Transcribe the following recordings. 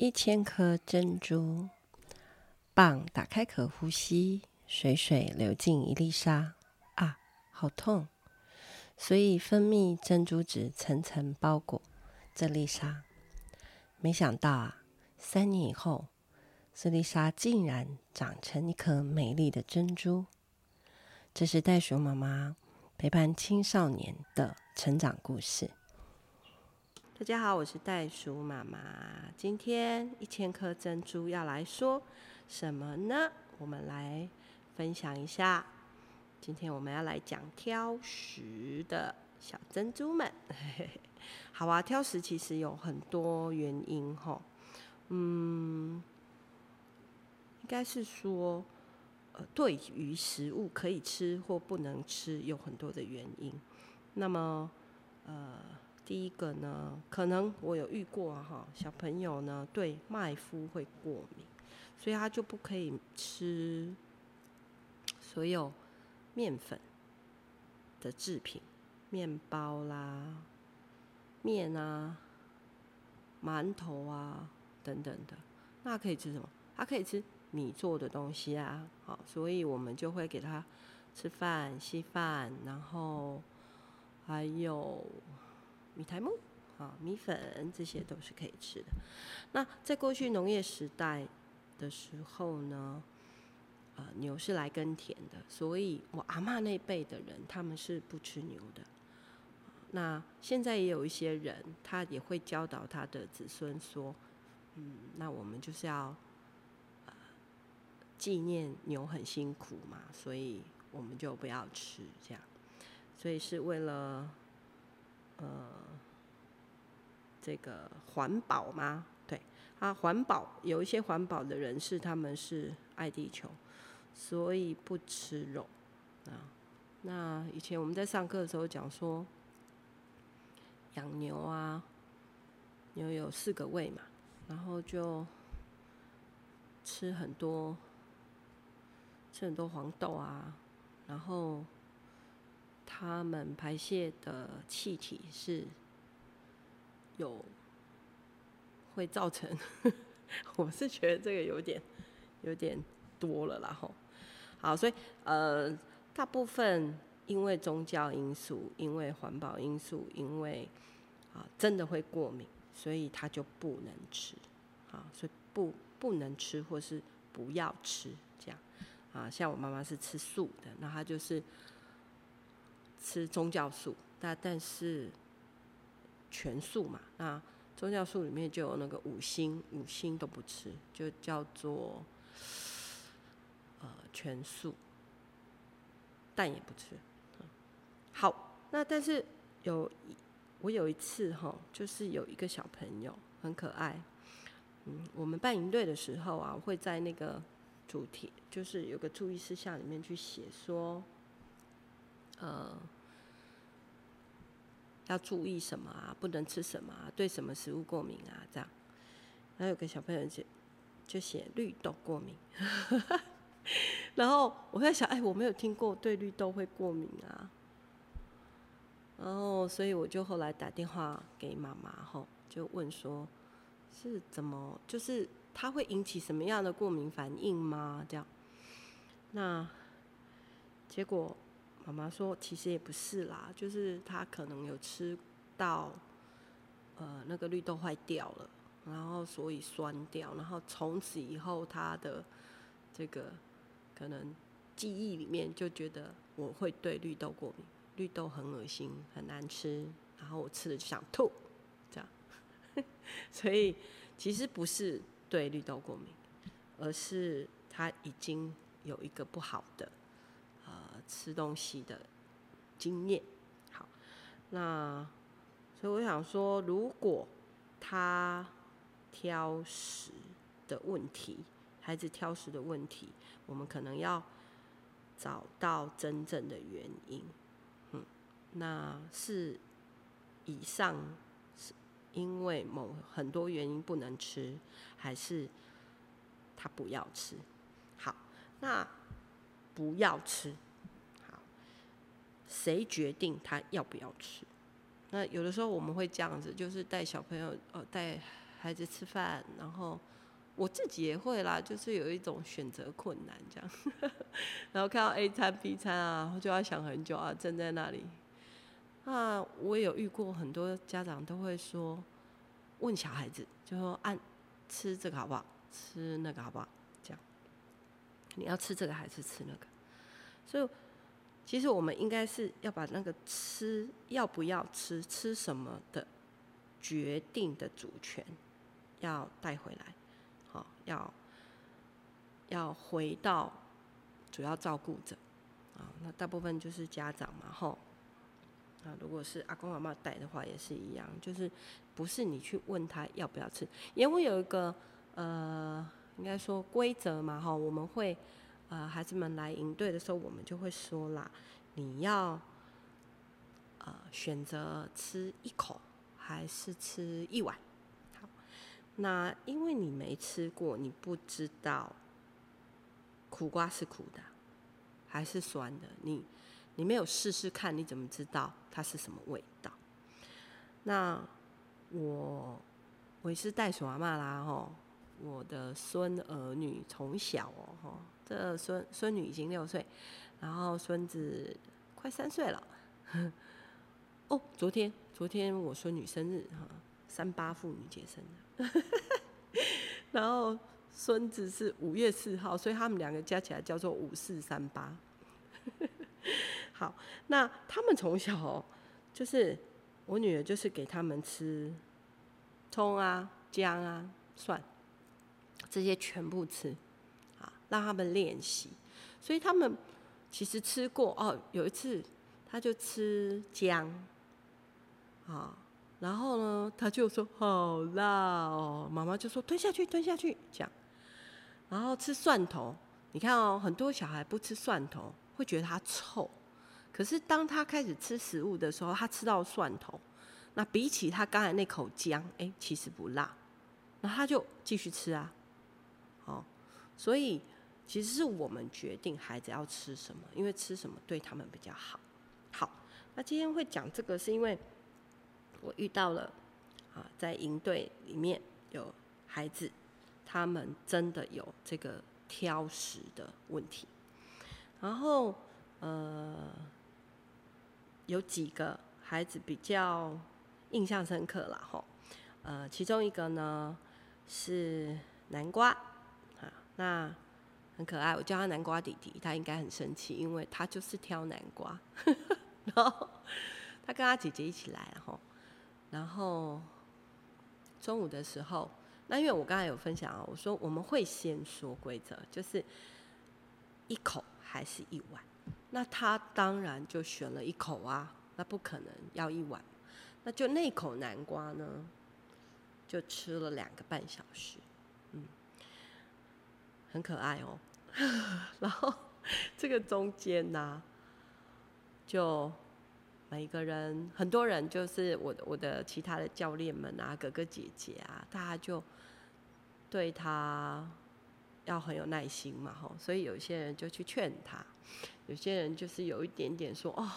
一千颗珍珠，蚌打开壳呼吸，水水流进一粒沙。啊，好痛！所以分泌珍珠质层层包裹这粒沙。没想到啊，三年以后，这粒沙竟然长成一颗美丽的珍珠。这是袋鼠妈妈陪伴青少年的成长故事。大家好，我是袋鼠妈妈。今天一千颗珍珠要来说什么呢？我们来分享一下。今天我们要来讲挑食的小珍珠们。好啊，挑食其实有很多原因吼。嗯，应该是说，呃，对于食物可以吃或不能吃有很多的原因。那么，呃。第一个呢，可能我有遇过哈，小朋友呢对麦麸会过敏，所以他就不可以吃所有面粉的制品，面包啦、面啊、馒头啊等等的。那可以吃什么？他可以吃米做的东西啊。好，所以我们就会给他吃饭、稀饭，然后还有。米苔目啊，米粉这些都是可以吃的。那在过去农业时代的时候呢，呃，牛是来耕田的，所以我阿嬷那辈的人他们是不吃牛的。那现在也有一些人，他也会教导他的子孙说，嗯，那我们就是要呃纪念牛很辛苦嘛，所以我们就不要吃这样。所以是为了。呃，这个环保吗？对，啊，环保有一些环保的人士，他们是爱地球，所以不吃肉啊。那以前我们在上课的时候讲说，养牛啊，牛有四个胃嘛，然后就吃很多，吃很多黄豆啊，然后。他们排泄的气体是有会造成，我是觉得这个有点有点多了啦吼。好，所以呃，大部分因为宗教因素、因为环保因素、因为啊真的会过敏，所以他就不能吃。啊，所以不不能吃或是不要吃这样。啊，像我妈妈是吃素的，那她就是。吃宗教素，但但是全素嘛，那宗教素里面就有那个五辛，五辛都不吃，就叫做呃全素，蛋也不吃。好，那但是有我有一次哈，就是有一个小朋友很可爱，嗯，我们办营队的时候啊，会在那个主题，就是有个注意事项里面去写说。呃，要注意什么啊？不能吃什么啊？对什么食物过敏啊？这样，然后有个小朋友就就写绿豆过敏，然后我在想，哎，我没有听过对绿豆会过敏啊。然后，所以我就后来打电话给妈妈，吼就问说，是怎么，就是它会引起什么样的过敏反应吗？这样，那结果。妈妈说：“其实也不是啦，就是他可能有吃到，呃，那个绿豆坏掉了，然后所以酸掉，然后从此以后他的这个可能记忆里面就觉得我会对绿豆过敏，绿豆很恶心，很难吃，然后我吃了就想吐，这样。所以其实不是对绿豆过敏，而是他已经有一个不好的。”吃东西的经验，好，那所以我想说，如果他挑食的问题，孩子挑食的问题，我们可能要找到真正的原因。嗯，那是以上是因为某很多原因不能吃，还是他不要吃？好，那不要吃。谁决定他要不要吃？那有的时候我们会这样子，就是带小朋友，呃，带孩子吃饭，然后我自己也会啦，就是有一种选择困难这样，然后看到 A 餐 B 餐啊，就要想很久啊，站在那里。那我也有遇过很多家长都会说，问小孩子就说按吃这个好不好？吃那个好不好？这样，你要吃这个还是吃那个？所以其实我们应该是要把那个吃要不要吃、吃什么的决定的主权要带回来，好，要要回到主要照顾者啊，那大部分就是家长嘛，吼。啊，如果是阿公阿妈带的话，也是一样，就是不是你去问他要不要吃，因为有一个呃，应该说规则嘛，哈，我们会呃，孩子们来营队的时候，我们就会说啦，你要呃选择吃一口还是吃一碗？好，那因为你没吃过，你不知道苦瓜是苦的还是酸的，你。你没有试试看，你怎么知道它是什么味道？那我我也是袋鼠阿嬷啦吼，我的孙儿女从小哦，这孙孙女已经六岁，然后孙子快三岁了。哦，昨天昨天我孙女生日哈，三八妇女节生日，然后孙子是五月四号，所以他们两个加起来叫做五四三八。好，那他们从小就是我女儿，就是给他们吃葱啊、姜啊、蒜这些全部吃，让他们练习。所以他们其实吃过哦。有一次他就吃姜，啊，然后呢他就说好辣哦，妈妈就说吞下去，吞下去，这样。然后吃蒜头，你看哦，很多小孩不吃蒜头会觉得它臭。可是当他开始吃食物的时候，他吃到蒜头，那比起他刚才那口姜，哎、其实不辣，那他就继续吃啊。哦，所以其实是我们决定孩子要吃什么，因为吃什么对他们比较好。好，那今天会讲这个，是因为我遇到了啊，在营队里面有孩子，他们真的有这个挑食的问题，然后呃。有几个孩子比较印象深刻了吼，呃，其中一个呢是南瓜啊，那很可爱，我叫他南瓜弟弟，他应该很生气，因为他就是挑南瓜，然后他跟他姐姐一起来，然后，然后中午的时候，那因为我刚才有分享啊，我说我们会先说规则，就是一口还是一碗。那他当然就选了一口啊，那不可能要一碗，那就那口南瓜呢，就吃了两个半小时，嗯，很可爱哦。然后这个中间呢、就每一个人，很多人就是我我的其他的教练们啊，哥哥姐姐啊，大家就对他。要很有耐心嘛，吼，所以有些人就去劝他，有些人就是有一点点说，哦，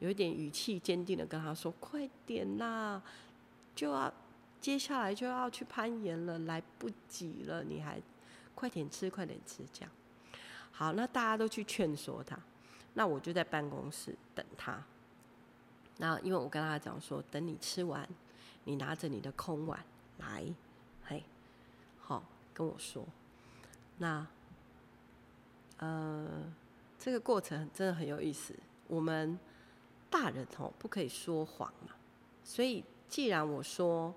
有一点语气坚定的跟他说，快点啦，就要接下来就要去攀岩了，来不及了，你还快点吃，快点吃，这样。好，那大家都去劝说他，那我就在办公室等他。那因为我跟他讲说，等你吃完，你拿着你的空碗来，嘿，好，跟我说。那，呃，这个过程真的很有意思。我们大人哦，不可以说谎嘛。所以，既然我说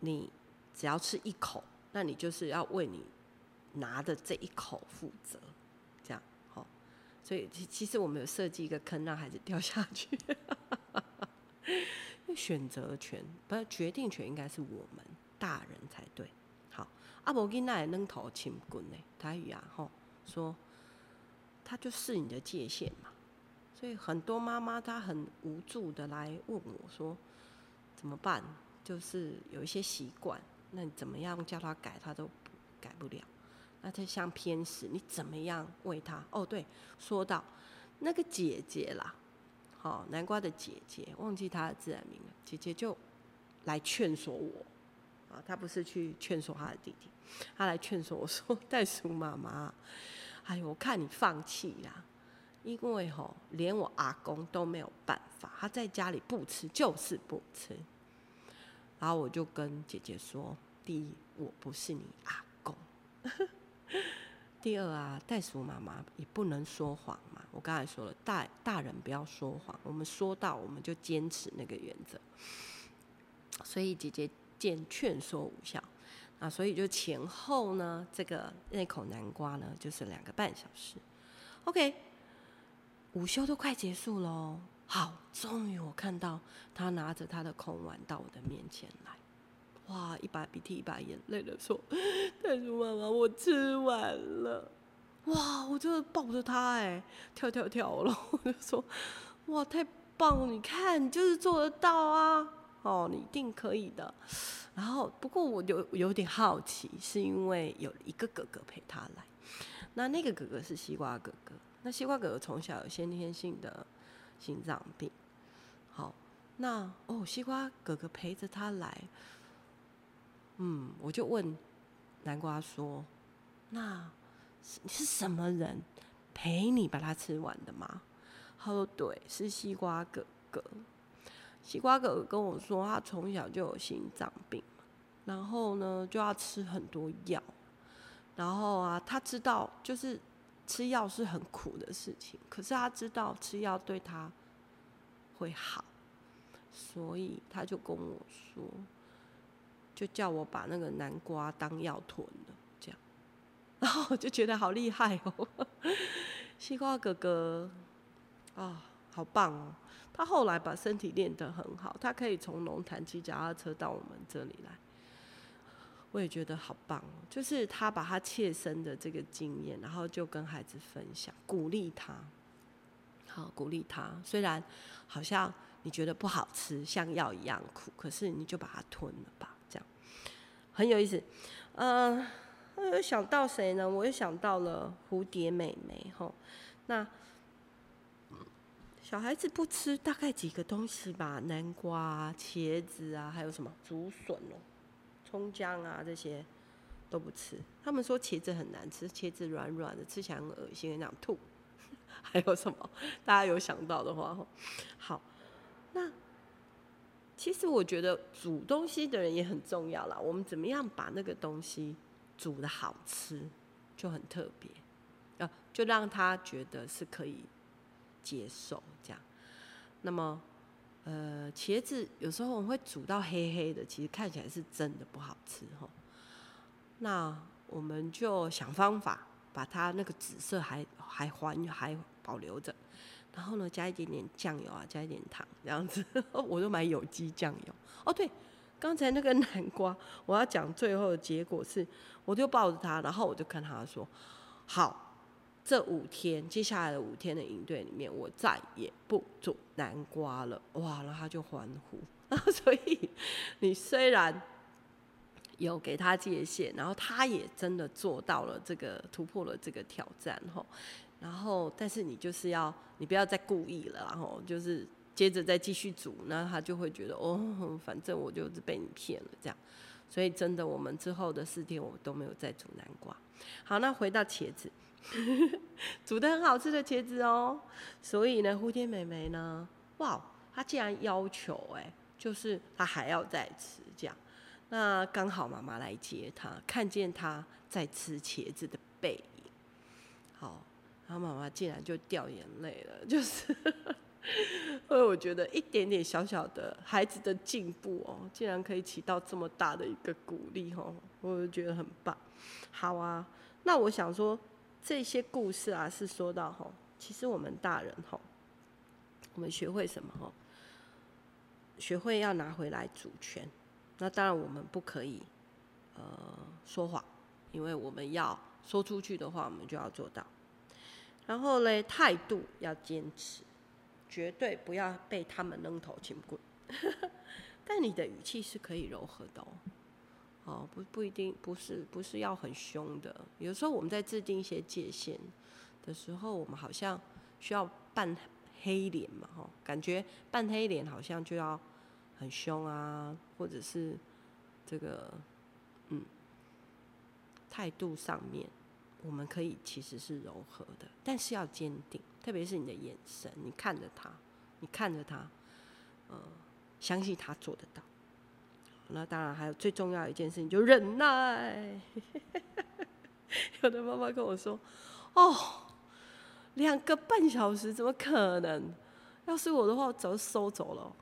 你只要吃一口，那你就是要为你拿的这一口负责，这样好。所以，其其实我们有设计一个坑，让孩子掉下去。因为选择权不是决定权，应该是我们大人才对。好，阿伯囡仔扔头轻滚呢，台语啊吼，说他就是你的界限嘛，所以很多妈妈她很无助的来问我说怎么办？就是有一些习惯，那你怎么样叫他改，他都改不了。那他像偏食，你怎么样喂他？哦，对，说到那个姐姐啦，好，南瓜的姐姐，忘记她的自然名了，姐姐就来劝说我。啊，她不是去劝说她的弟弟，她来劝说我说：“ 袋鼠妈妈，哎呦，我看你放弃啦，因为吼，连我阿公都没有办法，他在家里不吃就是不吃。”然后我就跟姐姐说：“第一，我不是你阿公；第二啊，袋鼠妈妈也不能说谎嘛。我刚才说了，大大人不要说谎，我们说到我们就坚持那个原则。所以姐姐见劝说无效，啊，所以就前后呢，这个那口南瓜呢，就是两个半小时。OK，午休都快结束喽。”好，终于我看到他拿着他的空碗到我的面前来，哇，一把鼻涕一把眼泪的说：“袋鼠妈妈，我吃完了。”哇，我真的抱着他哎，跳跳跳了，我就说：“哇，太棒了！你看，你就是做得到啊！哦，你一定可以的。”然后，不过我有有点好奇，是因为有一个哥哥陪他来，那那个哥哥是西瓜哥哥，那西瓜哥哥从小有先天性的。心脏病，好，那哦，西瓜哥哥陪着他来，嗯，我就问南瓜说：“那是是什么人陪你把它吃完的吗？”他说：“对，是西瓜哥哥。西瓜哥哥跟我说，他从小就有心脏病，然后呢就要吃很多药，然后啊，他知道就是。”吃药是很苦的事情，可是他知道吃药对他会好，所以他就跟我说，就叫我把那个南瓜当药吞了，这样，然后我就觉得好厉害哦，西瓜哥哥啊，好棒哦！他后来把身体练得很好，他可以从龙潭骑脚踏车到我们这里来。我也觉得好棒哦，就是他把他切身的这个经验，然后就跟孩子分享，鼓励他，好鼓励他。虽然好像你觉得不好吃，像药一样苦，可是你就把它吞了吧，很有意思。嗯、呃，我又想到谁呢？我又想到了蝴蝶妹妹哈。那小孩子不吃大概几个东西吧？南瓜、茄子啊，还有什么竹笋哦。葱姜啊，这些都不吃。他们说茄子很难吃，茄子软软的，吃起来很恶心，很想吐。还有什么？大家有想到的话，好。那其实我觉得煮东西的人也很重要啦。我们怎么样把那个东西煮的好吃，就很特别啊，就让他觉得是可以接受这样。那么。呃，茄子有时候我们会煮到黑黑的，其实看起来是真的不好吃哈。那我们就想方法把它那个紫色还还还还保留着，然后呢，加一点点酱油啊，加一点糖这样子。我就买有机酱油。哦，对，刚才那个 南瓜，我要讲最后的结果是，我就抱着它，然后我就跟他说，好。这五天，接下来的五天的营队里面，我再也不煮南瓜了。哇，然后他就欢呼。然 后所以你虽然有给他界限，然后他也真的做到了这个突破了这个挑战吼。然后，但是你就是要，你不要再故意了，然后就是接着再继续煮，那他就会觉得哦，反正我就是被你骗了这样。所以真的，我们之后的四天我都没有再煮南瓜。好，那回到茄子。煮得很好吃的茄子哦，所以呢，蝴蝶妹妹呢，哇，她竟然要求哎，就是她还要再吃这样。那刚好妈妈来接她，看见她在吃茄子的背影，好，然后妈妈竟然就掉眼泪了，就是，因为我觉得一点点小小的孩子的进步哦，竟然可以起到这么大的一个鼓励哦，我就觉得很棒。好啊，那我想说。这些故事啊，是说到吼，其实我们大人吼，我们学会什么吼？学会要拿回来主权。那当然，我们不可以呃说谎，因为我们要说出去的话，我们就要做到。然后嘞，态度要坚持，绝对不要被他们扔头轻滚。但你的语气是可以柔和的哦。哦，不不一定，不是不是要很凶的。有时候我们在制定一些界限的时候，我们好像需要扮黑脸嘛，哈，感觉扮黑脸好像就要很凶啊，或者是这个嗯态度上面，我们可以其实是柔和的，但是要坚定，特别是你的眼神，你看着他，你看着他，呃，相信他做得到。那当然还有最重要一件事情，就忍耐。有的妈妈跟我说：“哦，两个半小时怎么可能？要是我的话，我早就收走了。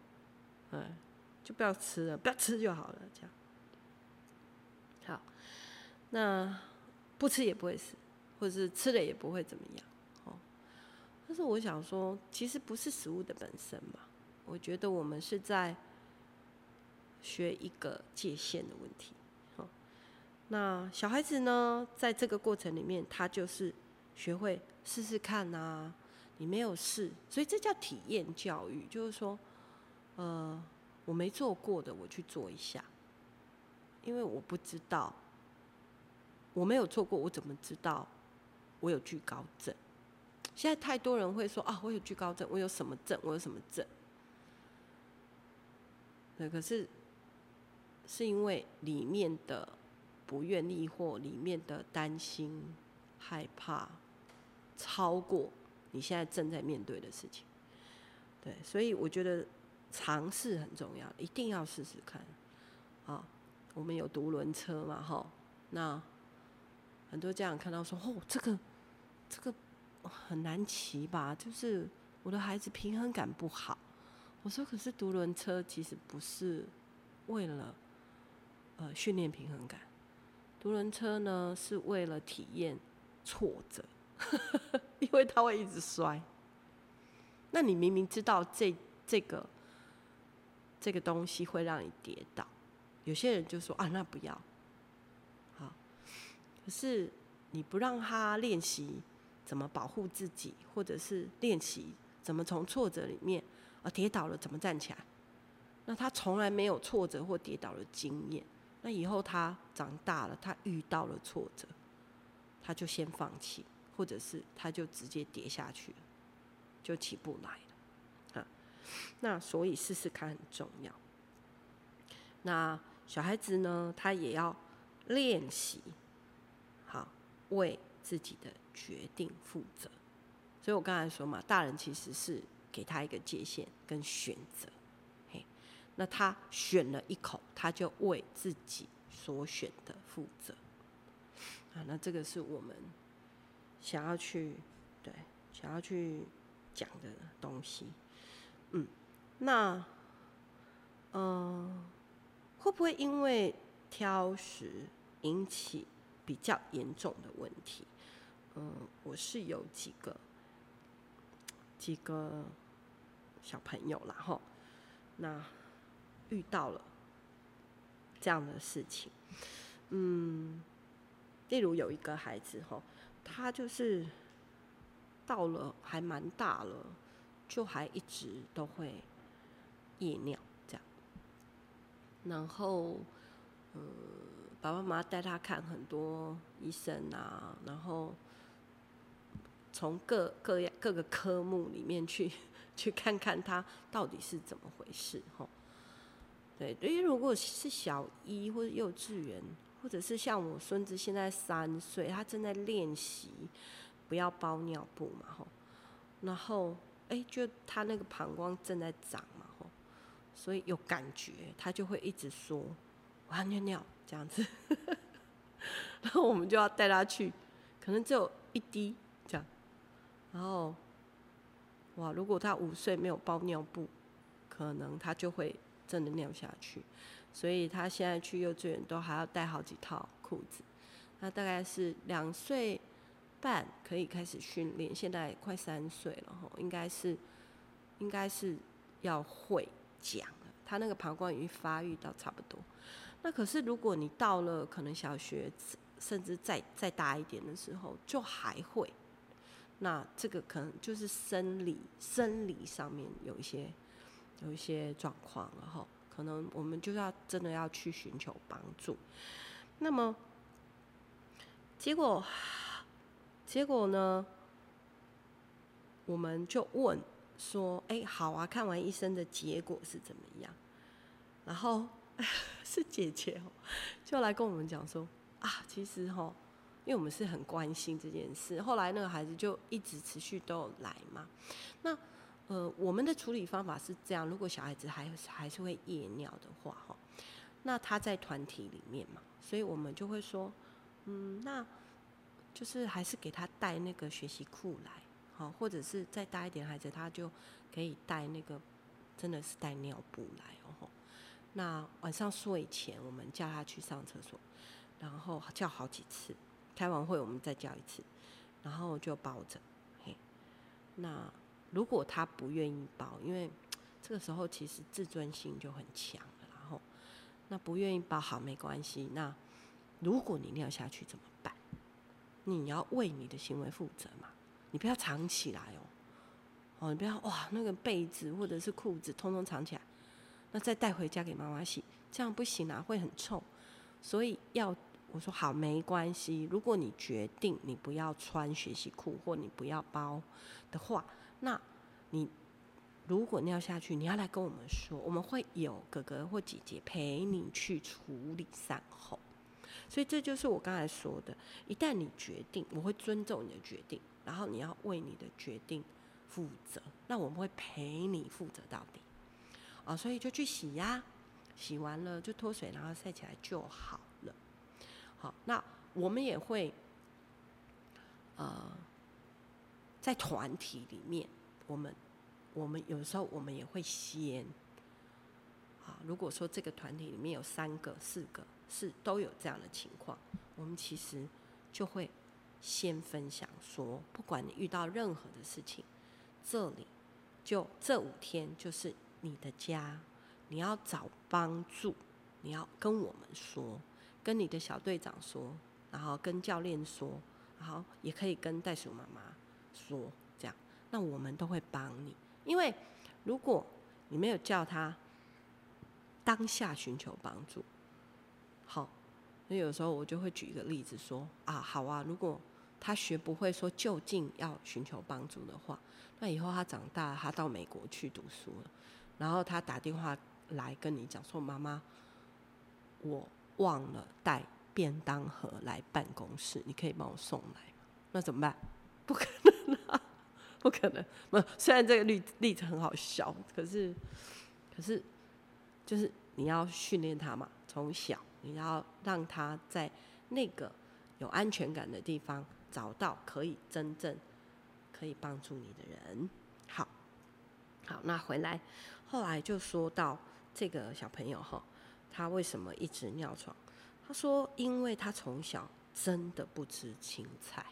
哎，就不要吃了，不要吃就好了。这样，好，那不吃也不会死，或者是吃了也不会怎么样。哦，但是我想说，其实不是食物的本身嘛。我觉得我们是在学一个界限的问题。”哦那小孩子呢，在这个过程里面，他就是学会试试看啊。你没有试，所以这叫体验教育，就是说，呃，我没做过的，我去做一下，因为我不知道，我没有做过，我怎么知道我有惧高症？现在太多人会说啊，我有惧高症，我有什么症？我有什么症？对，可是是因为里面的。不愿意或里面的担心、害怕，超过你现在正在面对的事情。对，所以我觉得尝试很重要，一定要试试看。啊，我们有独轮车嘛，哈，那很多家长看到说，哦，这个这个很难骑吧？就是我的孩子平衡感不好。我说，可是独轮车其实不是为了呃训练平衡感。独轮车呢，是为了体验挫折，因为它会一直摔。那你明明知道这这个这个东西会让你跌倒，有些人就说啊，那不要。可是你不让他练习怎么保护自己，或者是练习怎么从挫折里面啊跌倒了怎么站起来，那他从来没有挫折或跌倒的经验。那以后他长大了，他遇到了挫折，他就先放弃，或者是他就直接跌下去了，就起不来了。啊，那所以试试看很重要。那小孩子呢，他也要练习，为自己的决定负责。所以我刚才说嘛，大人其实是给他一个界限跟选择。那他选了一口，他就为自己所选的负责啊。那这个是我们想要去对想要去讲的东西。嗯，那嗯、呃，会不会因为挑食引起比较严重的问题？嗯，我是有几个几个小朋友啦齁，那。遇到了这样的事情，嗯，例如有一个孩子哈，他就是到了还蛮大了，就还一直都会夜尿这样，然后，嗯，爸爸妈妈带他看很多医生啊，然后从各各样各个科目里面去去看看他到底是怎么回事哈。对，因为如果是小一或者幼稚园，或者是像我孙子现在三岁，他正在练习不要包尿布嘛，吼，然后哎，就他那个膀胱正在长嘛，吼，所以有感觉，他就会一直说我要尿尿这样子，然后我们就要带他去，可能只有一滴这样，然后哇，如果他五岁没有包尿布，可能他就会。真的尿下去，所以他现在去幼稚园都还要带好几套裤子。那大概是两岁半可以开始训练，现在快三岁了吼，应该是应该是要会讲了。他那个膀胱已经发育到差不多。那可是如果你到了可能小学甚至再再大一点的时候，就还会，那这个可能就是生理生理上面有一些。有一些状况，然后可能我们就要真的要去寻求帮助。那么结果结果呢？我们就问说：“哎，好啊，看完医生的结果是怎么样？”然后 是姐姐哦，就来跟我们讲说啊，其实哈，因为我们是很关心这件事，后来那个孩子就一直持续都有来嘛。那呃，我们的处理方法是这样：如果小孩子还还是会夜尿的话，哈，那他在团体里面嘛，所以我们就会说，嗯，那就是还是给他带那个学习裤来，好，或者是再大一点孩子，他就可以带那个真的是带尿布来哦。那晚上睡前，我们叫他去上厕所，然后叫好几次，开完会我们再叫一次，然后就抱着，嘿，那。如果他不愿意抱，因为这个时候其实自尊心就很强了，然后那不愿意抱好没关系。那如果你尿下去怎么办？你要为你的行为负责嘛，你不要藏起来哦，哦，你不要哇那个被子或者是裤子通通藏起来，那再带回家给妈妈洗，这样不行啊，会很臭。所以要我说好没关系，如果你决定你不要穿学习裤或你不要包的话。那，你如果尿下去，你要来跟我们说，我们会有哥哥或姐姐陪你去处理善后。所以这就是我刚才说的，一旦你决定，我会尊重你的决定，然后你要为你的决定负责，那我们会陪你负责到底。啊，所以就去洗呀，洗完了就脱水，然后晒起来就好了。好，那我们也会，呃。在团体里面，我们我们有时候我们也会先啊，如果说这个团体里面有三个、四个是都有这样的情况，我们其实就会先分享说，不管你遇到任何的事情，这里就这五天就是你的家，你要找帮助，你要跟我们说，跟你的小队长说，然后跟教练说，然后也可以跟袋鼠妈妈。说这样，那我们都会帮你，因为如果你没有叫他当下寻求帮助，好，那有时候我就会举一个例子说啊，好啊，如果他学不会说就近要寻求帮助的话，那以后他长大，他到美国去读书了，然后他打电话来跟你讲说，妈妈，我忘了带便当盒来办公室，你可以帮我送来？那怎么办？不可能啊，不可能！不，虽然这个例例子很好笑，可是，可是，就是你要训练他嘛，从小你要让他在那个有安全感的地方找到可以真正可以帮助你的人。好，那回来后来就说到这个小朋友哈，他为什么一直尿床？他说，因为他从小真的不吃青菜。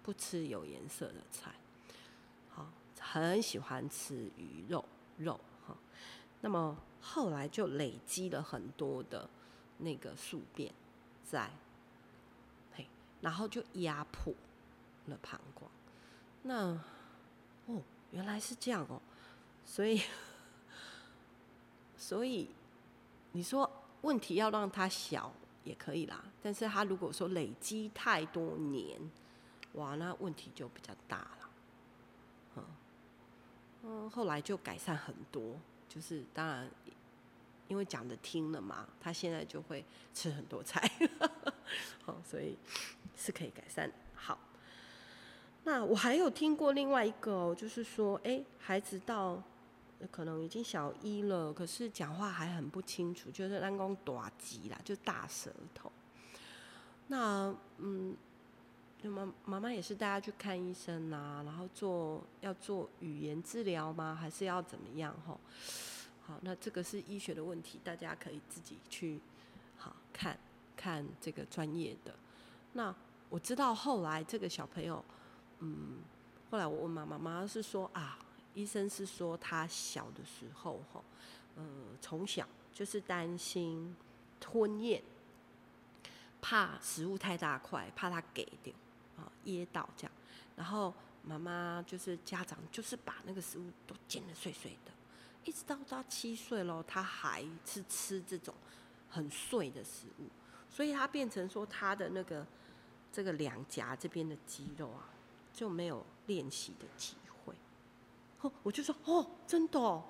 不吃有颜色的菜，好，很喜欢吃鱼肉肉哈。那么后来就累积了很多的那个宿便在，嘿，然后就压迫了膀胱。那哦，原来是这样哦，所以 所以你说问题要让它小也可以啦，但是他如果说累积太多年。哇，那问题就比较大了，嗯，嗯，后来就改善很多，就是当然，因为讲的听了嘛，他现在就会吃很多菜，好，所以是可以改善。好，那我还有听过另外一个，就是说，哎、孩子到可能已经小一了，可是讲话还很不清楚，就是人讲大舌啦，就大舌头。那嗯。那妈妈妈也是带他去看医生啊，然后做要做语言治疗吗？还是要怎么样？吼，好，那这个是医学的问题，大家可以自己去好看看这个专业的。那我知道后来这个小朋友，嗯，后来我问妈妈，妈妈是说啊，医生是说他小的时候哈，呃，从小就是担心吞咽，怕食物太大块，怕他给掉。啊，噎到这样，然后妈妈就是家长，就是把那个食物都煎得碎碎的，一直到他七岁咯，他还是吃这种很碎的食物，所以他变成说他的那个这个两颊这边的肌肉啊，就没有练习的机会。我就说哦，真的哦，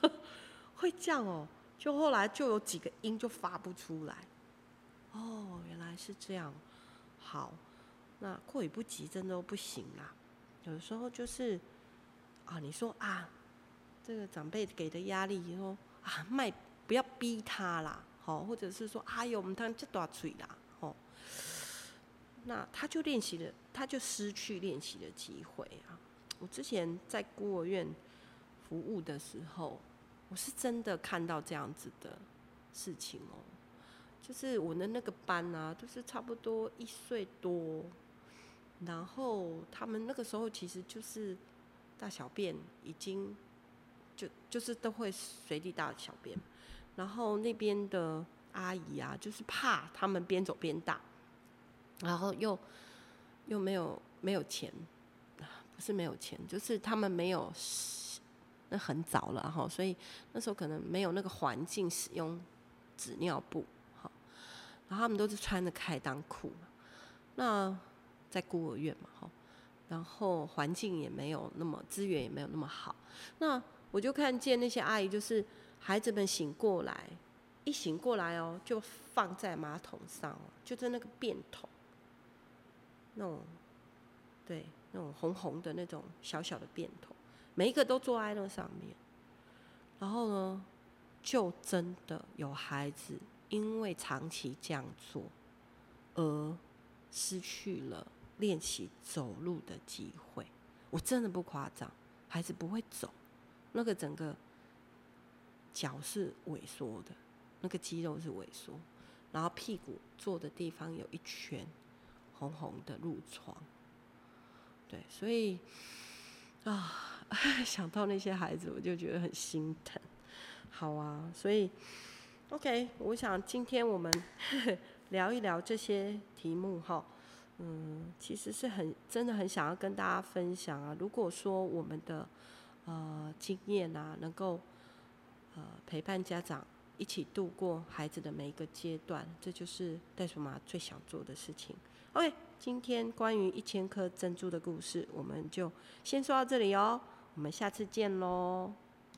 会这样哦，就后来就有几个音就发不出来。哦，原来是这样。好，那过犹不及，真的不行啦。有时候就是啊，你说啊，这个长辈给的压力，说啊，卖不要逼他啦，好，或者是说，哎呦，我们当这大嘴啦，哦，那他就练习了，他就失去练习的机会啊。我之前在孤儿院服务的时候，我是真的看到这样子的事情哦，就是我的那个班啊，都是差不多一岁多。然后他们那个时候其实就是大小便已经就就是都会随地大小便，然后那边的阿姨啊，就是怕他们边走边大，然后又又没有没有钱，不是没有钱，就是他们没有那很早了哈，所以那时候可能没有那个环境使用纸尿布，好，然后他们都是穿着开裆裤嘛，那。在孤儿院嘛，哈，然后环境也没有那么资源也没有那么好，那我就看见那些阿姨，就是孩子们醒过来，一醒过来哦，就放在马桶上，就在那个便桶，那种，对，那种红红的那种小小的便桶，每一个都坐在那上面，然后呢，就真的有孩子因为长期这样做而失去了。练习走路的机会，我真的不夸张，孩子不会走，那个整个脚是萎缩的，那个肌肉是萎缩，然后屁股坐的地方有一圈红红的褥疮，对，所以啊，想到那些孩子，我就觉得很心疼。好啊，所以 OK，我想今天我们 聊一聊这些题目哈。嗯，其实是很真的很想要跟大家分享啊。如果说我们的呃经验啊，能够呃陪伴家长一起度过孩子的每一个阶段，这就是袋鼠妈最想做的事情。OK，今天关于一千颗珍珠的故事，我们就先说到这里哦。我们下次见喽。